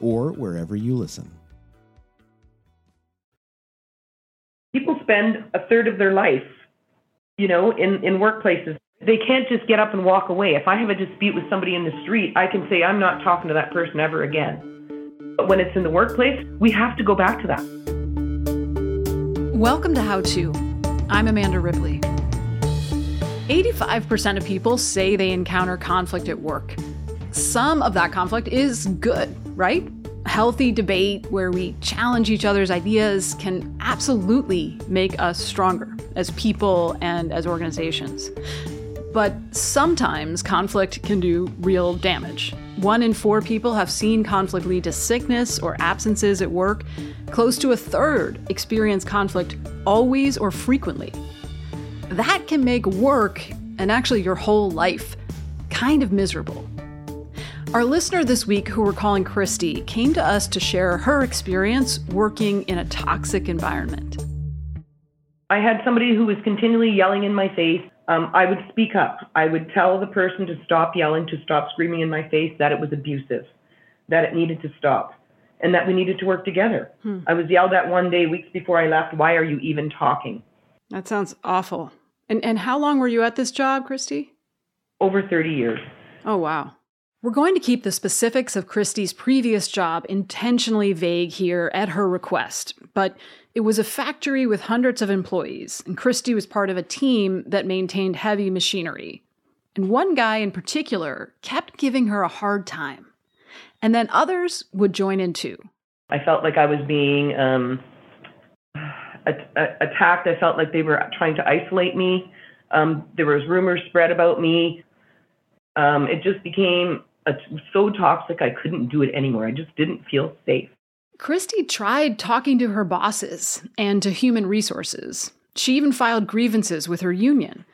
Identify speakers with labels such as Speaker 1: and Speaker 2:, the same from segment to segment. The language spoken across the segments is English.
Speaker 1: or wherever you listen.
Speaker 2: People spend a third of their life, you know, in, in workplaces. They can't just get up and walk away. If I have a dispute with somebody in the street, I can say, I'm not talking to that person ever again. But when it's in the workplace, we have to go back to that.
Speaker 3: Welcome to How To. I'm Amanda Ripley. 85% of people say they encounter conflict at work. Some of that conflict is good, right? Healthy debate where we challenge each other's ideas can absolutely make us stronger as people and as organizations. But sometimes conflict can do real damage. One in four people have seen conflict lead to sickness or absences at work. Close to a third experience conflict always or frequently. That can make work, and actually your whole life, kind of miserable. Our listener this week, who we're calling Christy, came to us to share her experience working in a toxic environment.
Speaker 2: I had somebody who was continually yelling in my face. Um, I would speak up. I would tell the person to stop yelling, to stop screaming in my face, that it was abusive, that it needed to stop, and that we needed to work together. Hmm. I was yelled at one day, weeks before I left, why are you even talking?
Speaker 3: That sounds awful. And, and how long were you at this job, Christy?
Speaker 2: Over 30 years.
Speaker 3: Oh, wow. We're going to keep the specifics of Christy's previous job intentionally vague here at her request, but it was a factory with hundreds of employees, and Christy was part of a team that maintained heavy machinery. And one guy in particular kept giving her a hard time. And then others would join in too.
Speaker 2: I felt like I was being um, attacked. I felt like they were trying to isolate me. Um, there was rumors spread about me. Um, it just became so toxic I couldn't do it anymore. I just didn't feel safe.
Speaker 3: Christy tried talking to her bosses and to human resources. She even filed grievances with her union.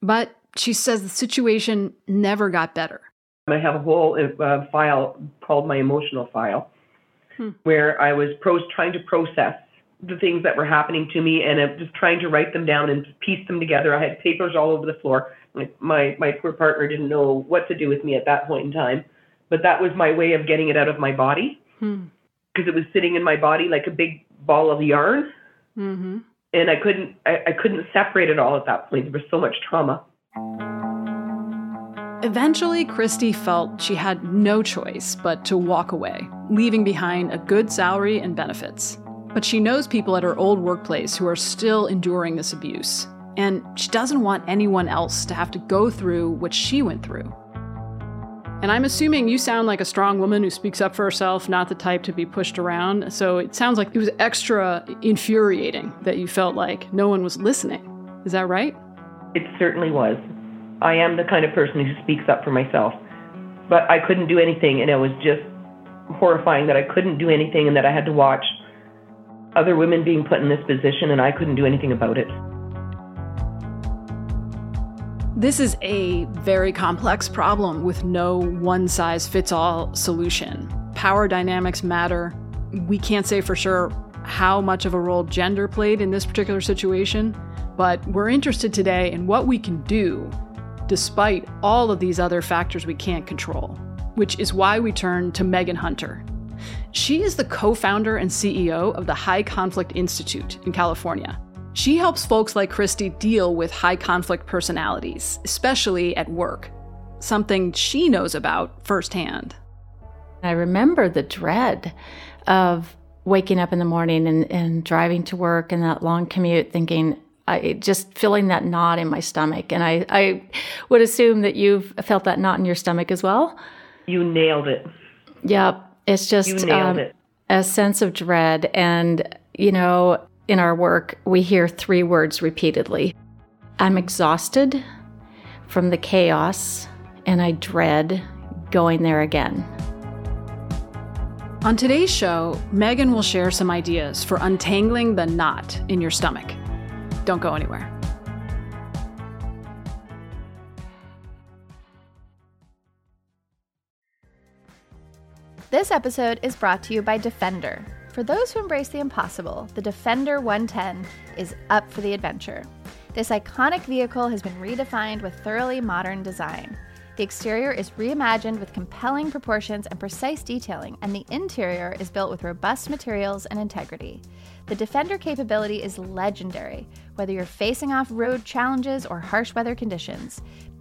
Speaker 3: But she says the situation never got better.
Speaker 2: I have a whole uh, file called my emotional file hmm. where I was pro- trying to process the things that were happening to me and uh, just trying to write them down and piece them together. I had papers all over the floor my my poor partner didn't know what to do with me at that point in time, but that was my way of getting it out of my body because hmm. it was sitting in my body like a big ball of yarn, mm-hmm. and I couldn't I, I couldn't separate it all at that point. There was so much trauma.
Speaker 3: Eventually, Christy felt she had no choice but to walk away, leaving behind a good salary and benefits. But she knows people at her old workplace who are still enduring this abuse and she doesn't want anyone else to have to go through what she went through. And I'm assuming you sound like a strong woman who speaks up for herself, not the type to be pushed around. So it sounds like it was extra infuriating that you felt like no one was listening. Is that right?
Speaker 2: It certainly was. I am the kind of person who speaks up for myself. But I couldn't do anything, and it was just horrifying that I couldn't do anything and that I had to watch other women being put in this position, and I couldn't do anything about it.
Speaker 3: This is a very complex problem with no one size fits all solution. Power dynamics matter. We can't say for sure how much of a role gender played in this particular situation, but we're interested today in what we can do despite all of these other factors we can't control, which is why we turn to Megan Hunter. She is the co founder and CEO of the High Conflict Institute in California. She helps folks like Christy deal with high conflict personalities, especially at work, something she knows about firsthand.
Speaker 4: I remember the dread of waking up in the morning and, and driving to work and that long commute thinking, I just feeling that knot in my stomach. And I, I would assume that you've felt that knot in your stomach as well.
Speaker 2: You nailed it.
Speaker 4: Yep. It's just um, it. a sense of dread. And, you know, in our work, we hear three words repeatedly I'm exhausted from the chaos, and I dread going there again.
Speaker 3: On today's show, Megan will share some ideas for untangling the knot in your stomach. Don't go anywhere.
Speaker 5: This episode is brought to you by Defender. For those who embrace the impossible, the Defender 110 is up for the adventure. This iconic vehicle has been redefined with thoroughly modern design. The exterior is reimagined with compelling proportions and precise detailing, and the interior is built with robust materials and integrity. The Defender capability is legendary, whether you're facing off road challenges or harsh weather conditions.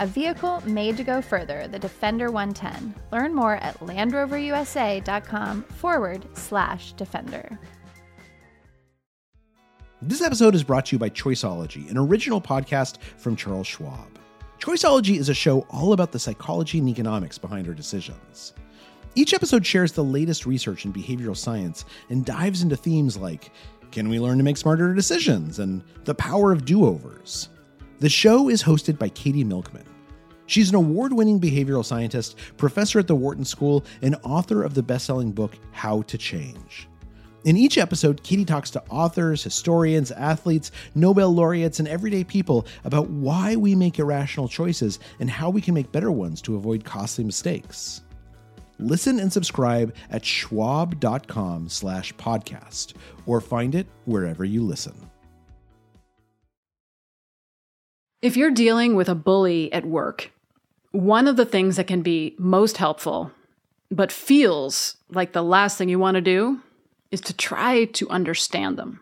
Speaker 5: A vehicle made to go further, the Defender 110. Learn more at LandRoverUSA.com forward slash Defender.
Speaker 1: This episode is brought to you by Choiceology, an original podcast from Charles Schwab. Choiceology is a show all about the psychology and economics behind our decisions. Each episode shares the latest research in behavioral science and dives into themes like can we learn to make smarter decisions and the power of do overs. The show is hosted by Katie Milkman. She's an award winning behavioral scientist, professor at the Wharton School, and author of the best selling book, How to Change. In each episode, Katie talks to authors, historians, athletes, Nobel laureates, and everyday people about why we make irrational choices and how we can make better ones to avoid costly mistakes. Listen and subscribe at schwab.com slash podcast or find it wherever you listen.
Speaker 3: If you're dealing with a bully at work, one of the things that can be most helpful, but feels like the last thing you want to do, is to try to understand them.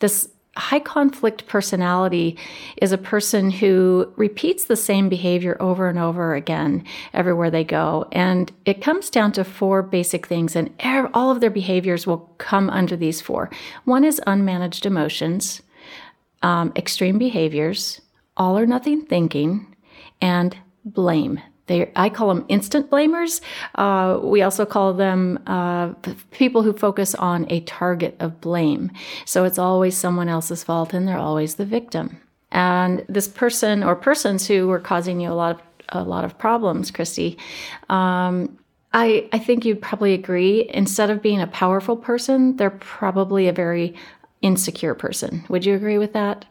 Speaker 4: This high conflict personality is a person who repeats the same behavior over and over again everywhere they go. And it comes down to four basic things, and all of their behaviors will come under these four. One is unmanaged emotions, um, extreme behaviors, all or nothing thinking, and blame. They, I call them instant blamers. Uh, we also call them uh, people who focus on a target of blame. So it's always someone else's fault, and they're always the victim. And this person or persons who were causing you a lot of a lot of problems, Christy. Um, I, I think you'd probably agree. Instead of being a powerful person, they're probably a very insecure person. Would you agree with that?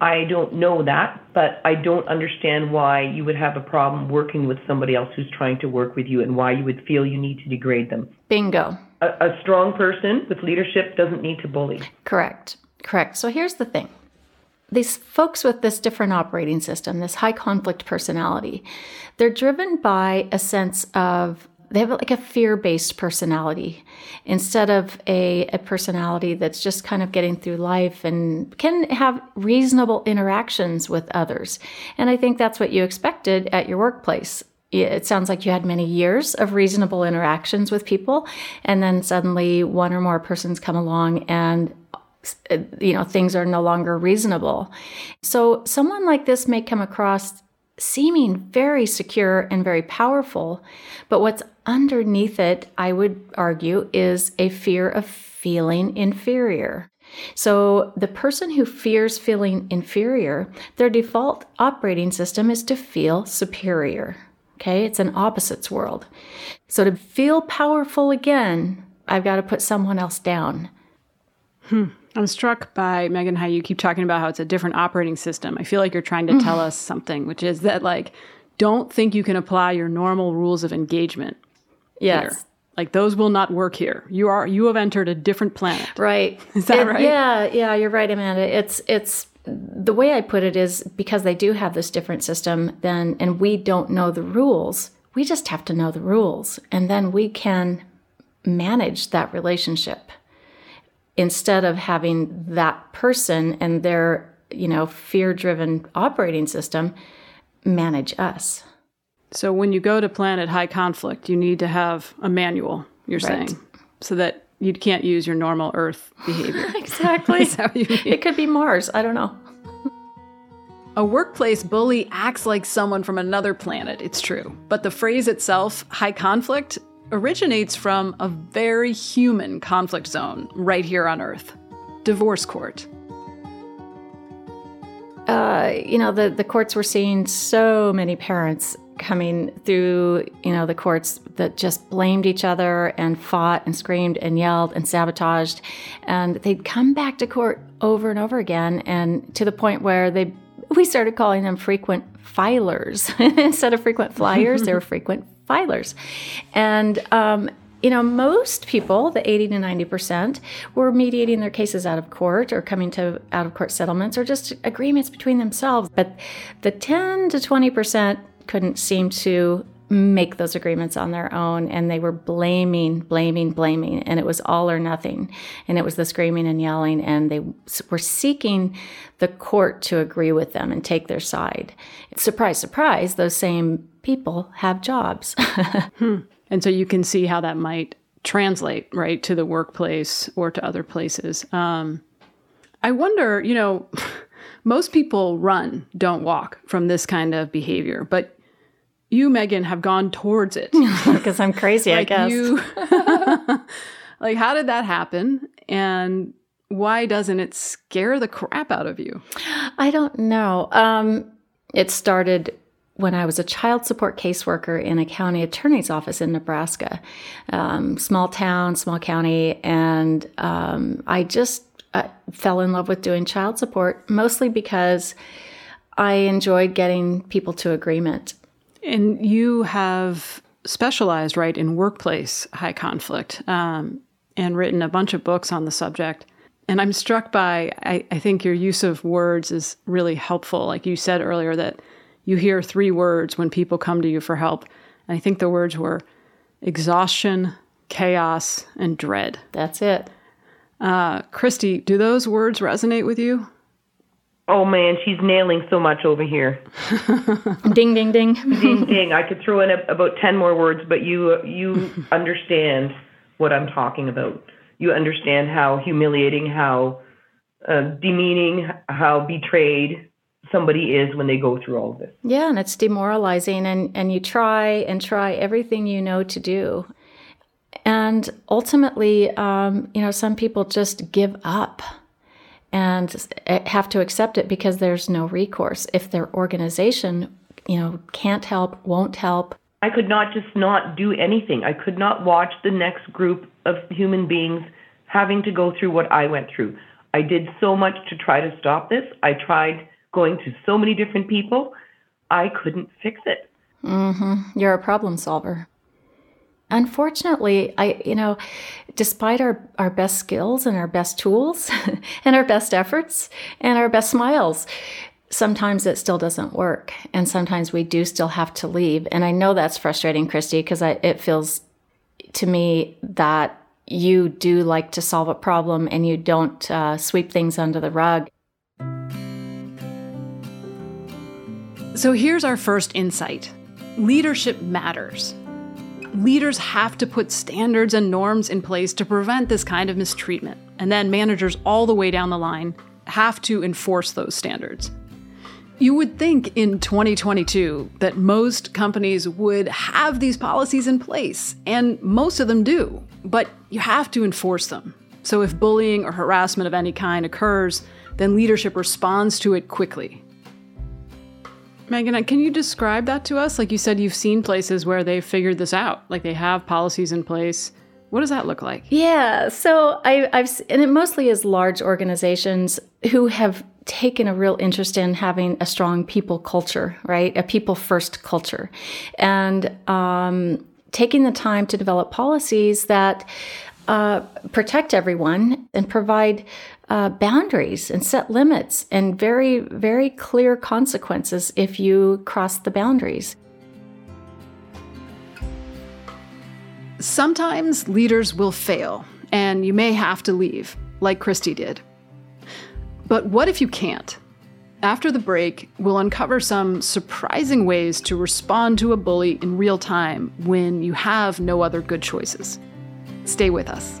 Speaker 2: I don't know that, but I don't understand why you would have a problem working with somebody else who's trying to work with you and why you would feel you need to degrade them.
Speaker 4: Bingo.
Speaker 2: A, a strong person with leadership doesn't need to bully.
Speaker 4: Correct. Correct. So here's the thing these folks with this different operating system, this high conflict personality, they're driven by a sense of they have like a fear-based personality instead of a, a personality that's just kind of getting through life and can have reasonable interactions with others. And i think that's what you expected at your workplace. It sounds like you had many years of reasonable interactions with people and then suddenly one or more persons come along and you know things are no longer reasonable. So someone like this may come across seeming very secure and very powerful. But what's underneath it, I would argue, is a fear of feeling inferior. So, the person who fears feeling inferior, their default operating system is to feel superior. Okay, it's an opposites world. So, to feel powerful again, I've got to put someone else down.
Speaker 3: Hmm. I'm struck by Megan how you keep talking about how it's a different operating system. I feel like you're trying to mm-hmm. tell us something, which is that like don't think you can apply your normal rules of engagement.
Speaker 4: Yes.
Speaker 3: Here. Like those will not work here. You are you have entered a different planet.
Speaker 4: Right.
Speaker 3: Is that
Speaker 4: It-
Speaker 3: right?
Speaker 4: Yeah, yeah, you're right, Amanda. It's it's the way I put it is because they do have this different system, then and we don't know the rules. We just have to know the rules, and then we can manage that relationship instead of having that person and their you know fear-driven operating system manage us.
Speaker 3: So when you go to planet high conflict, you need to have a manual you're
Speaker 4: Right.
Speaker 3: saying, so that you can't use your normal Earth behavior.
Speaker 4: Exactly. It could be Mars. I don't know.
Speaker 3: A workplace bully acts like someone from another planet, it's true. But the phrase itself, high conflict, originates from a very human conflict zone right here on Earth divorce court.
Speaker 4: uh, you know, the, the courts were seeing so many parents coming through, you know, the courts that just blamed each other and fought and screamed and yelled and sabotaged. And they'd come back to court over and over again, and to the point where they we started calling them frequent filers instead of frequent flyers. they were frequent filers, and um, you know, most people, the 80 to 90%, were mediating their cases out of court or coming to out of court settlements or just agreements between themselves. But the 10 to 20% couldn't seem to make those agreements on their own and they were blaming, blaming, blaming. And it was all or nothing. And it was the screaming and yelling. And they were seeking the court to agree with them and take their side. Surprise, surprise, those same people have jobs.
Speaker 3: And so you can see how that might translate, right, to the workplace or to other places. Um, I wonder, you know, most people run, don't walk from this kind of behavior, but you, Megan, have gone towards it.
Speaker 4: because I'm crazy, I guess.
Speaker 3: You, like, how did that happen? And why doesn't it scare the crap out of you?
Speaker 4: I don't know. Um, it started when I was a child support caseworker in a county attorney's office in Nebraska, um, small town, small county, and um, I just uh, fell in love with doing child support mostly because I enjoyed getting people to agreement.
Speaker 3: And you have specialized, right, in workplace high conflict um, and written a bunch of books on the subject. And I'm struck by, I, I think your use of words is really helpful. Like you said earlier, that you hear three words when people come to you for help. And I think the words were exhaustion, chaos, and dread.
Speaker 4: That's it.
Speaker 3: Uh, Christy, do those words resonate with you?
Speaker 2: Oh man, she's nailing so much over here.
Speaker 4: ding, ding, ding.
Speaker 2: ding ding. I could throw in a, about ten more words, but you you understand what I'm talking about. You understand how humiliating, how uh, demeaning, how betrayed somebody is when they go through all of this.
Speaker 4: Yeah, and it's demoralizing, and, and you try and try everything you know to do. And ultimately, um, you know, some people just give up and have to accept it because there's no recourse. If their organization, you know, can't help, won't help.
Speaker 2: I could not just not do anything. I could not watch the next group of human beings having to go through what I went through. I did so much to try to stop this. I tried going to so many different people. I couldn't fix it.
Speaker 4: Mm-hmm. You're a problem solver. Unfortunately, I you know, despite our our best skills and our best tools and our best efforts and our best smiles, sometimes it still doesn't work, and sometimes we do still have to leave. And I know that's frustrating, Christy, because it feels to me that you do like to solve a problem and you don't uh, sweep things under the rug.
Speaker 3: So here's our first insight leadership matters. Leaders have to put standards and norms in place to prevent this kind of mistreatment. And then managers all the way down the line have to enforce those standards. You would think in 2022 that most companies would have these policies in place, and most of them do, but you have to enforce them. So if bullying or harassment of any kind occurs, then leadership responds to it quickly. Megan, can you describe that to us? Like you said, you've seen places where they've figured this out, like they have policies in place. What does that look like?
Speaker 4: Yeah, so I, I've and it mostly is large organizations who have taken a real interest in having a strong people culture, right? A people first culture, and um, taking the time to develop policies that uh, protect everyone and provide uh, boundaries and set limits and very, very clear consequences if you cross the boundaries.
Speaker 3: Sometimes leaders will fail, and you may have to leave, like Christy did. But what if you can't? After the break, we'll uncover some surprising ways to respond to a bully in real time when you have no other good choices. Stay with us.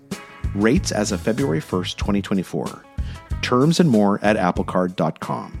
Speaker 1: Rates as of February 1st, 2024. Terms and more at applecard.com.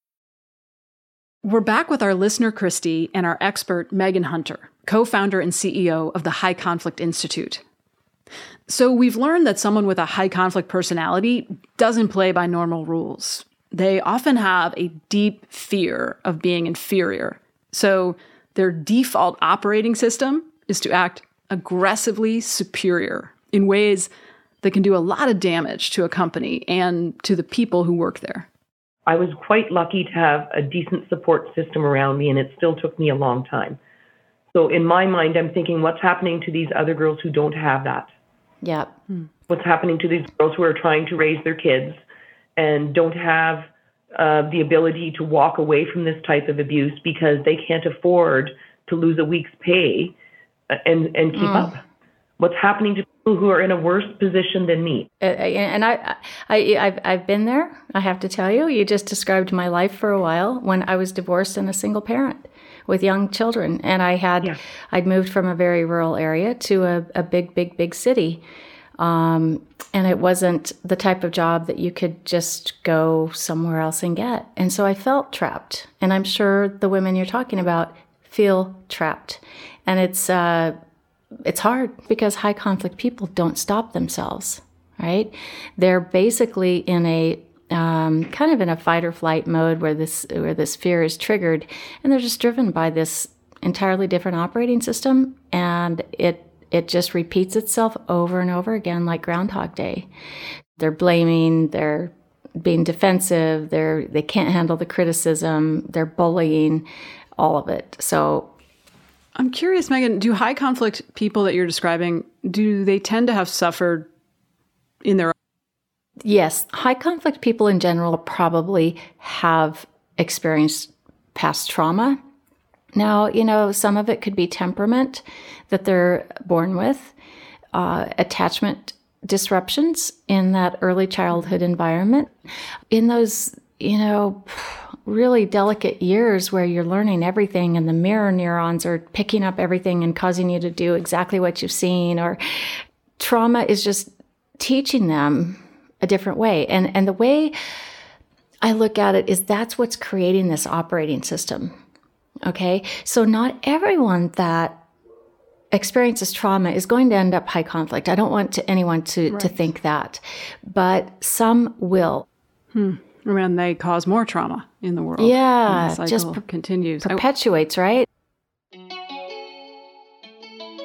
Speaker 3: We're back with our listener, Christy, and our expert, Megan Hunter, co founder and CEO of the High Conflict Institute. So, we've learned that someone with a high conflict personality doesn't play by normal rules. They often have a deep fear of being inferior. So, their default operating system is to act aggressively superior in ways that can do a lot of damage to a company and to the people who work there.
Speaker 2: I was quite lucky to have a decent support system around me, and it still took me a long time. So, in my mind, I'm thinking, what's happening to these other girls who don't have that?
Speaker 4: Yep.
Speaker 2: What's happening to these girls who are trying to raise their kids and don't have uh, the ability to walk away from this type of abuse because they can't afford to lose a week's pay uh, and, and keep up? What's happening to people who are in a worse position than me?
Speaker 4: Uh, and I, I, I've, I've been there. I have to tell you. You just described my life for a while when I was divorced and a single parent with young children, and I had,
Speaker 2: Yeah.
Speaker 4: I'd moved from a very rural area to a, a big, big, big city, um, and it wasn't the type of job that you could just go somewhere else and get. And so I felt trapped, and I'm sure the women you're talking about feel trapped, and it's. Uh, it's hard because high conflict people don't stop themselves, right? They're basically in a um, kind of in a fight or flight mode where this where this fear is triggered, and they're just driven by this entirely different operating system, and it it just repeats itself over and over again like Groundhog Day. They're blaming, they're being defensive, they're they can't handle the criticism, they're bullying, all of it. So
Speaker 3: I'm curious, Megan, do high conflict people that you're describing, do they tend to have suffered in their
Speaker 4: Yes, high conflict people in general probably have experienced past trauma. Now, you know, some of it could be temperament that they're born with, uh, attachment disruptions in that early childhood environment. In those, you know, really delicate years where you're learning everything and the mirror neurons are picking up everything and causing you to do exactly what you've seen, or trauma is just teaching them a different way. And and the way I look at it is that's what's creating this operating system. Okay? So not everyone that experiences trauma is going to end up high conflict. I don't want to, anyone to to think that. But some will. Hmm.
Speaker 3: And they cause more trauma in the world?
Speaker 4: Yeah,
Speaker 3: the
Speaker 4: just per-
Speaker 3: continues.
Speaker 4: Perpetuates, right?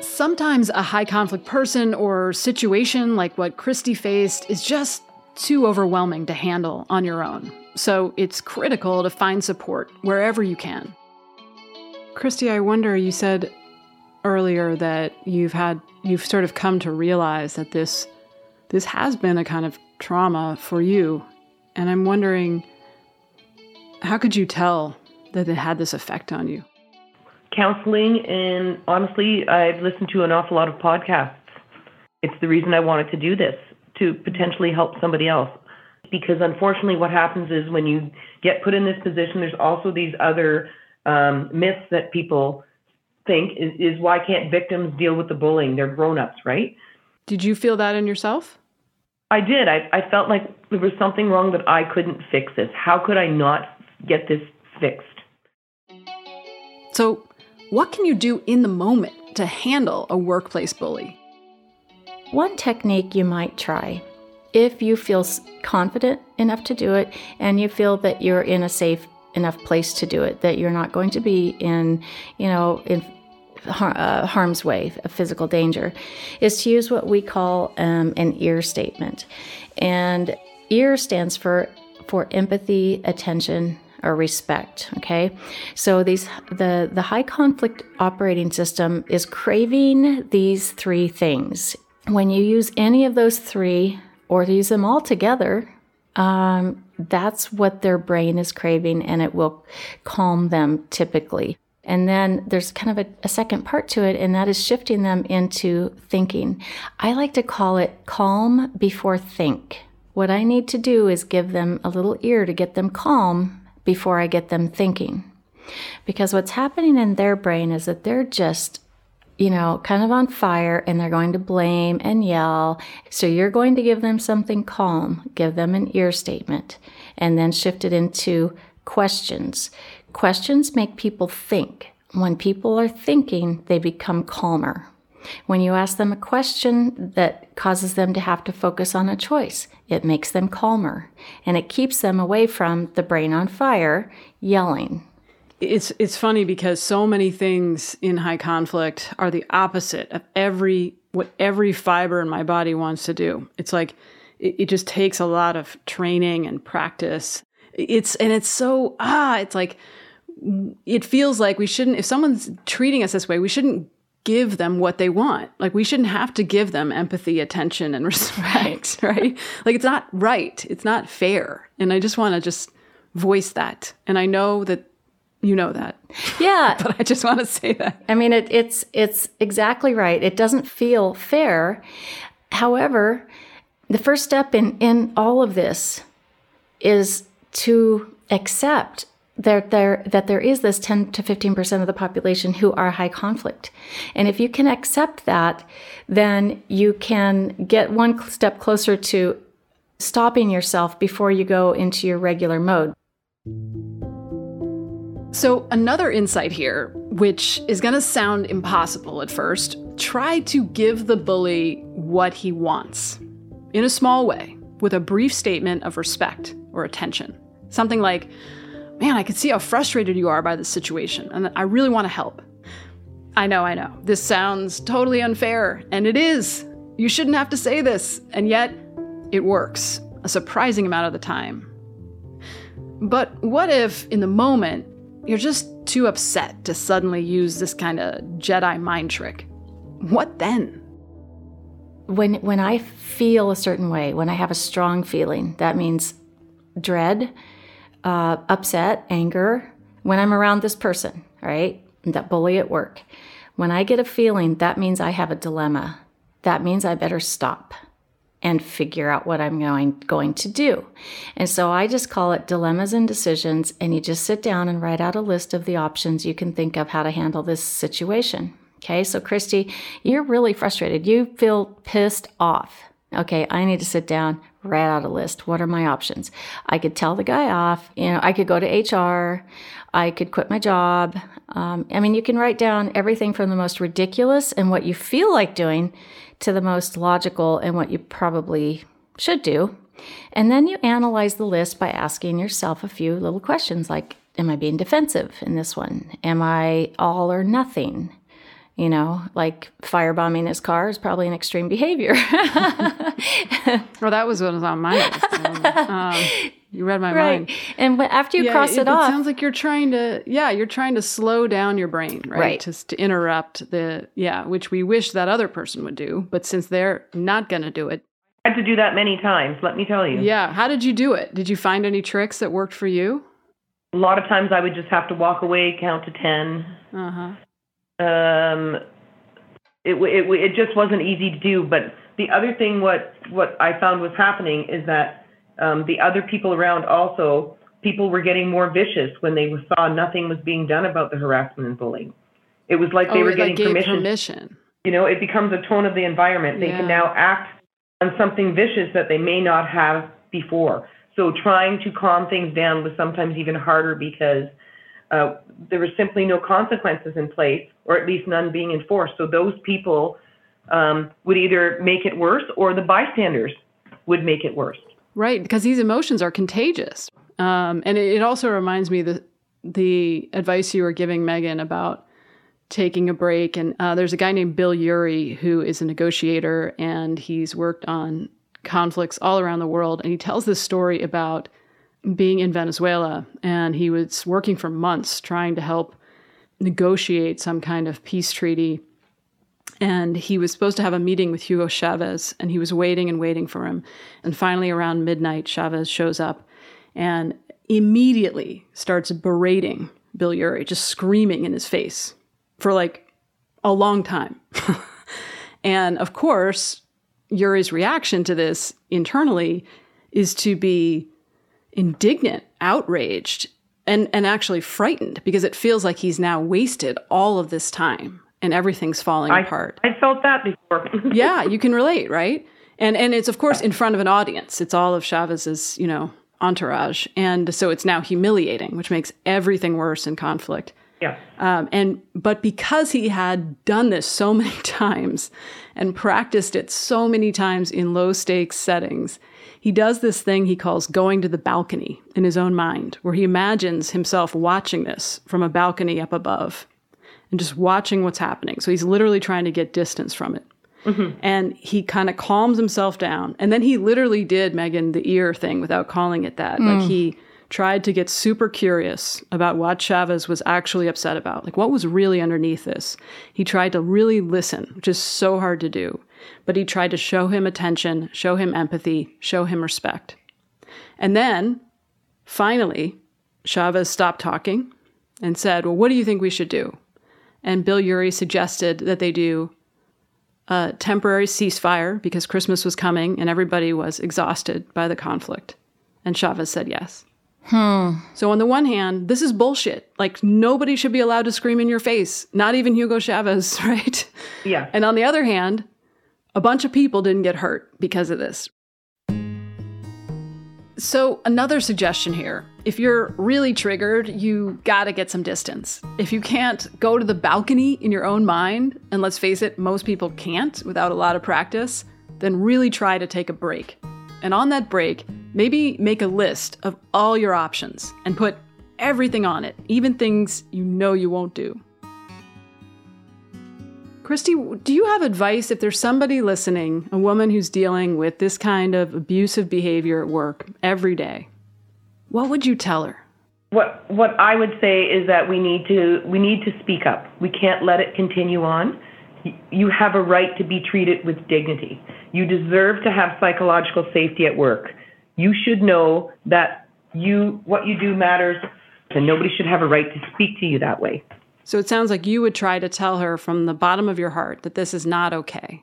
Speaker 3: Sometimes a high conflict person or situation like what Christy faced is just too overwhelming to handle on your own. So it's critical to find support wherever you can. Christy, I wonder, you said earlier that you've had you've sort of come to realize that this this has been a kind of trauma for you. And I'm wondering how could you tell that it had this effect on you?
Speaker 2: Counseling, and honestly, I've listened to an awful lot of podcasts. It's the reason I wanted to do this to potentially help somebody else. Because unfortunately, what happens is when you get put in this position, there's also these other um, myths that people think is, is why can't victims deal with the bullying? They're grown ups, right?
Speaker 3: Did you feel that in yourself?
Speaker 2: I did. I, I felt like there was something wrong that I couldn't fix this. How could I not get this fixed?
Speaker 3: So, what can you do in the moment to handle a workplace bully?
Speaker 4: One technique you might try if you feel confident enough to do it and you feel that you're in a safe enough place to do it, that you're not going to be in, you know, in uh, harm's way, a physical danger, is to use what we call um, an EAR statement. And EAR stands for for empathy, attention, or respect okay? So these the the high conflict operating system is craving these three things. When you use any of those three or use them all together um, that's what their brain is craving and it will calm them typically and then there's kind of a, a, second part to it, and that is shifting them into thinking. I like to call it calm before think. What I need to do is give them a little ear to get them calm before I get them thinking. Because what's happening in their brain is that they're just, you know, kind of on fire and they're going to blame and yell. So you're going to give them something calm, give them an EAR statement, and then shift it into questions. Questions make people think. When people are thinking, they become calmer. When you ask them a question that causes them to have to focus on a choice, it makes them calmer and it keeps them away from the brain on fire yelling.
Speaker 3: It's it's funny because so many things in high conflict are the opposite of every what every fiber in my body wants to do. It's like it, it just takes a lot of training and practice. It's and it's so ah, it's like it feels like we shouldn't if someone's treating us this way, we shouldn't give them what they want. Like we shouldn't have to give them empathy, attention, and respect, right? Like it's not right. It's not fair. And I just want to just voice that. And I know that you know that.
Speaker 4: Yeah.
Speaker 3: but I just want to say that.
Speaker 4: I mean it, it's it's exactly right. It doesn't feel fair. However, the first step in, in all of this is to accept there, there, that there is this 10 to 15% of the population who are high conflict. And if you can accept that, then you can get one step closer to stopping yourself before you go into your regular mode.
Speaker 3: So, another insight here, which is going to sound impossible at first, try to give the bully what he wants in a small way with a brief statement of respect or attention. Something like, Man, I can see how frustrated you are by this situation, and I really want to help. I know, I know. This sounds totally unfair, and it is. You shouldn't have to say this, and yet it works a surprising amount of the time. But what if, in the moment, you're just too upset to suddenly use this kind of Jedi mind trick? What then?
Speaker 4: When, when I feel a certain way, when I have a strong feeling, that means dread, uh, upset, anger when I'm around this person, right? That bully at work. When I get a feeling, that means I have a dilemma. That means I better stop and figure out what I'm going, going to do. And so I just call it dilemmas and decisions. And you just sit down and write out a list of the options you can think of how to handle this situation. Okay, so Christy, you're really frustrated. You feel pissed off. Okay, I need to sit down, write out a list. What are my options? I could tell the guy off. You know, I could go to HR. I could quit my job. Um, I mean, you can write down everything from the most ridiculous and what you feel like doing to the most logical and what you probably should do. And then you analyze the list by asking yourself a few little questions like, Am I being defensive in this one? Am I all or nothing? You know, like firebombing his car is probably an extreme behavior.
Speaker 3: well, that was what was on my list. Um, you read my
Speaker 4: right.
Speaker 3: mind.
Speaker 4: And after you
Speaker 3: yeah,
Speaker 4: cross
Speaker 3: it,
Speaker 4: it, off,
Speaker 3: it sounds like you're trying to, yeah, you're trying to slow down your brain, right?
Speaker 4: Right.
Speaker 3: Just to interrupt the, yeah, which we wish that other person would do, but since they're not going to do it.
Speaker 2: I had to do that many times, let me tell you.
Speaker 3: Yeah. How did you do it? Did you find any tricks that worked for you?
Speaker 2: A lot of times I would just have to walk away, count to 10.
Speaker 3: Uh huh
Speaker 2: um, it, it, it just wasn't easy to do. But the other thing, what, what I found was happening is that um, the other people around also, people were getting more vicious when they saw nothing was being done about the harassment and bullying. It was like they
Speaker 3: oh,
Speaker 2: were getting
Speaker 3: like
Speaker 2: permission.
Speaker 3: permission.
Speaker 2: You know, it becomes a tone of the environment. They
Speaker 3: yeah.
Speaker 2: can now act on something vicious that they may not have before. So trying to calm things down was sometimes even harder because uh, there were simply no consequences in place, or at least none being enforced. So those people um, would either make it worse, or the bystanders would make it worse.
Speaker 3: Right, because these emotions are contagious, um, and it, it also reminds me that the advice you were giving Megan about taking a break. And uh, there's a guy named Bill Ury who is a negotiator, and he's worked on conflicts all around the world. And he tells this story about being in Venezuela, and he was working for months trying to help negotiate some kind of peace treaty. And he was supposed to have a meeting with Hugo Chavez, and he was waiting and waiting for him. And finally, around midnight, Chavez shows up and immediately starts berating Bill Ury, just screaming in his face for like a long time. and of course, Ury's reaction to this internally is to be indignant, outraged, and, and actually frightened because it feels like he's now wasted all of this time and everything's falling
Speaker 2: I,
Speaker 3: apart.
Speaker 2: I felt that before.
Speaker 3: yeah, you can relate, right? And and it's of course in front of an audience. It's all of Chavez's, you know, entourage. And so it's now humiliating, which makes everything worse in conflict.
Speaker 2: Yeah.
Speaker 3: Um, and but because he had done this so many times and practiced it so many times in low stakes settings, he does this thing he calls going to the balcony in his own mind, where he imagines himself watching this from a balcony up above and just watching what's happening. So he's literally trying to get distance from it. Mm-hmm. And he kind of calms himself down. And then he literally did, Megan, the ear thing without calling it that. Mm. Like he tried to get super curious about what Chavez was actually upset about. Like what was really underneath this. He tried to really listen, which is so hard to do. But he tried to show him attention, show him empathy, show him respect. And then finally, Chavez stopped talking and said, Well, what do you think we should do? And Bill Ury suggested that they do a temporary ceasefire because Christmas was coming and everybody was exhausted by the conflict. And Chavez said yes.
Speaker 4: Hmm.
Speaker 3: So, on the one hand, this is bullshit. Like, nobody should be allowed to scream in your face, not even Hugo Chavez, right?
Speaker 2: Yeah.
Speaker 3: And on the other hand, a bunch of people didn't get hurt because of this. So, another suggestion here if you're really triggered, you gotta get some distance. If you can't go to the balcony in your own mind, and let's face it, most people can't without a lot of practice, then really try to take a break. And on that break, maybe make a list of all your options and put everything on it, even things you know you won't do. Christy, do you have advice if there's somebody listening, a woman who's dealing with this kind of abusive behavior at work every day? What would you tell her?
Speaker 2: What what I would say is that we need to we need to speak up. We can't let it continue on. You have a right to be treated with dignity. You deserve to have psychological safety at work. You should know that you what you do matters and nobody should have a right to speak to you that way.
Speaker 3: So it sounds like you would try to tell her from the bottom of your heart that this is not okay.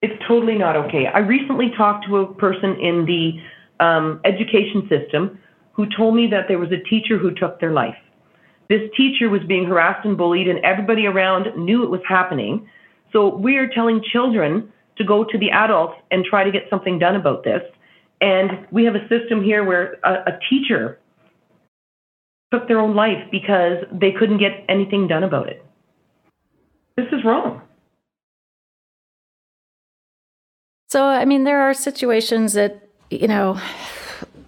Speaker 2: It's totally not okay. I recently talked to a person in the um, education system who told me that there was a teacher who took their life. This teacher was being harassed and bullied, and everybody around knew it was happening. So we are telling children to go to the adults and try to get something done about this. And we have a system here where a, a teacher took their own life because they couldn't get anything done about it. This is wrong.
Speaker 4: So, I mean, there are situations that, you know,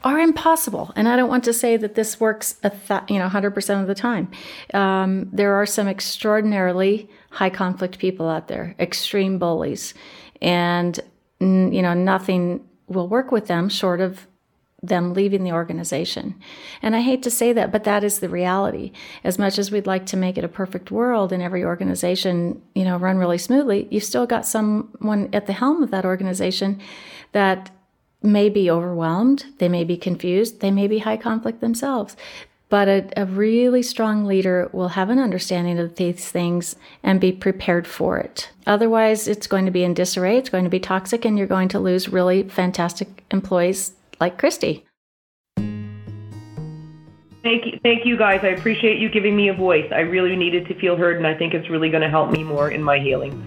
Speaker 4: are impossible. And I don't want to say that this works a th- you know 100% of the time. Um, there are some extraordinarily high conflict people out there, extreme bullies, and you know nothing will work with them short of them leaving the organization. And I hate to say that, but that is the reality. As much as we'd like to make it a perfect world and every organization, you know, run really smoothly, you've still got someone at the helm of that organization that may be overwhelmed, they may be confused, they may be high conflict themselves. But a, a, really strong leader will have an understanding of these things and be prepared for it. Otherwise, it's going to be in disarray, it's going to be toxic, and you're going to lose really fantastic employees like Christy.
Speaker 2: Thank you, thank you guys. I appreciate you giving me a voice. I really needed to feel heard, and I think it's really going to help me more in my healing.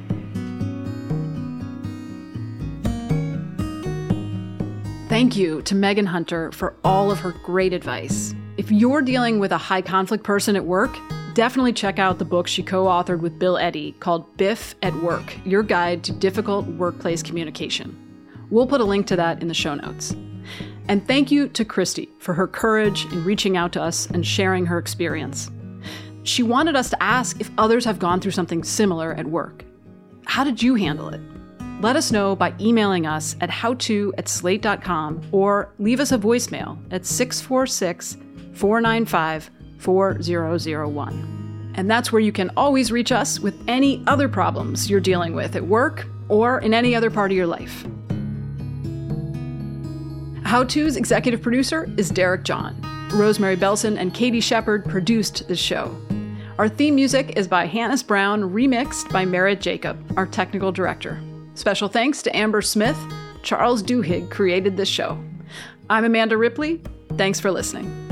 Speaker 3: thank you to Megan Hunter for all of her great advice. If you're dealing with a high conflict person at work, definitely check out the book she co authored with Bill Eddy called Biff at Work Your Guide to Difficult Workplace Communication. We'll put a link to that in the show notes. And thank you to Christy for her courage in reaching out to us and sharing her experience. She wanted us to ask if others have gone through something similar at work. How did you handle it? Let us know by emailing us at howto at slate.com or leave us a voicemail at 646 495 4001. And that's where you can always reach us with any other problems you're dealing with at work or in any other part of your life. How To's executive producer is Derek John. Rosemary Belson and Katie Shepard produced the show. Our theme music is by Hannis Brown, remixed by Merritt Jacob, our technical director. Special thanks to Amber Smith. Charles Duhigg created this show. I'm Amanda Ripley. Thanks for listening.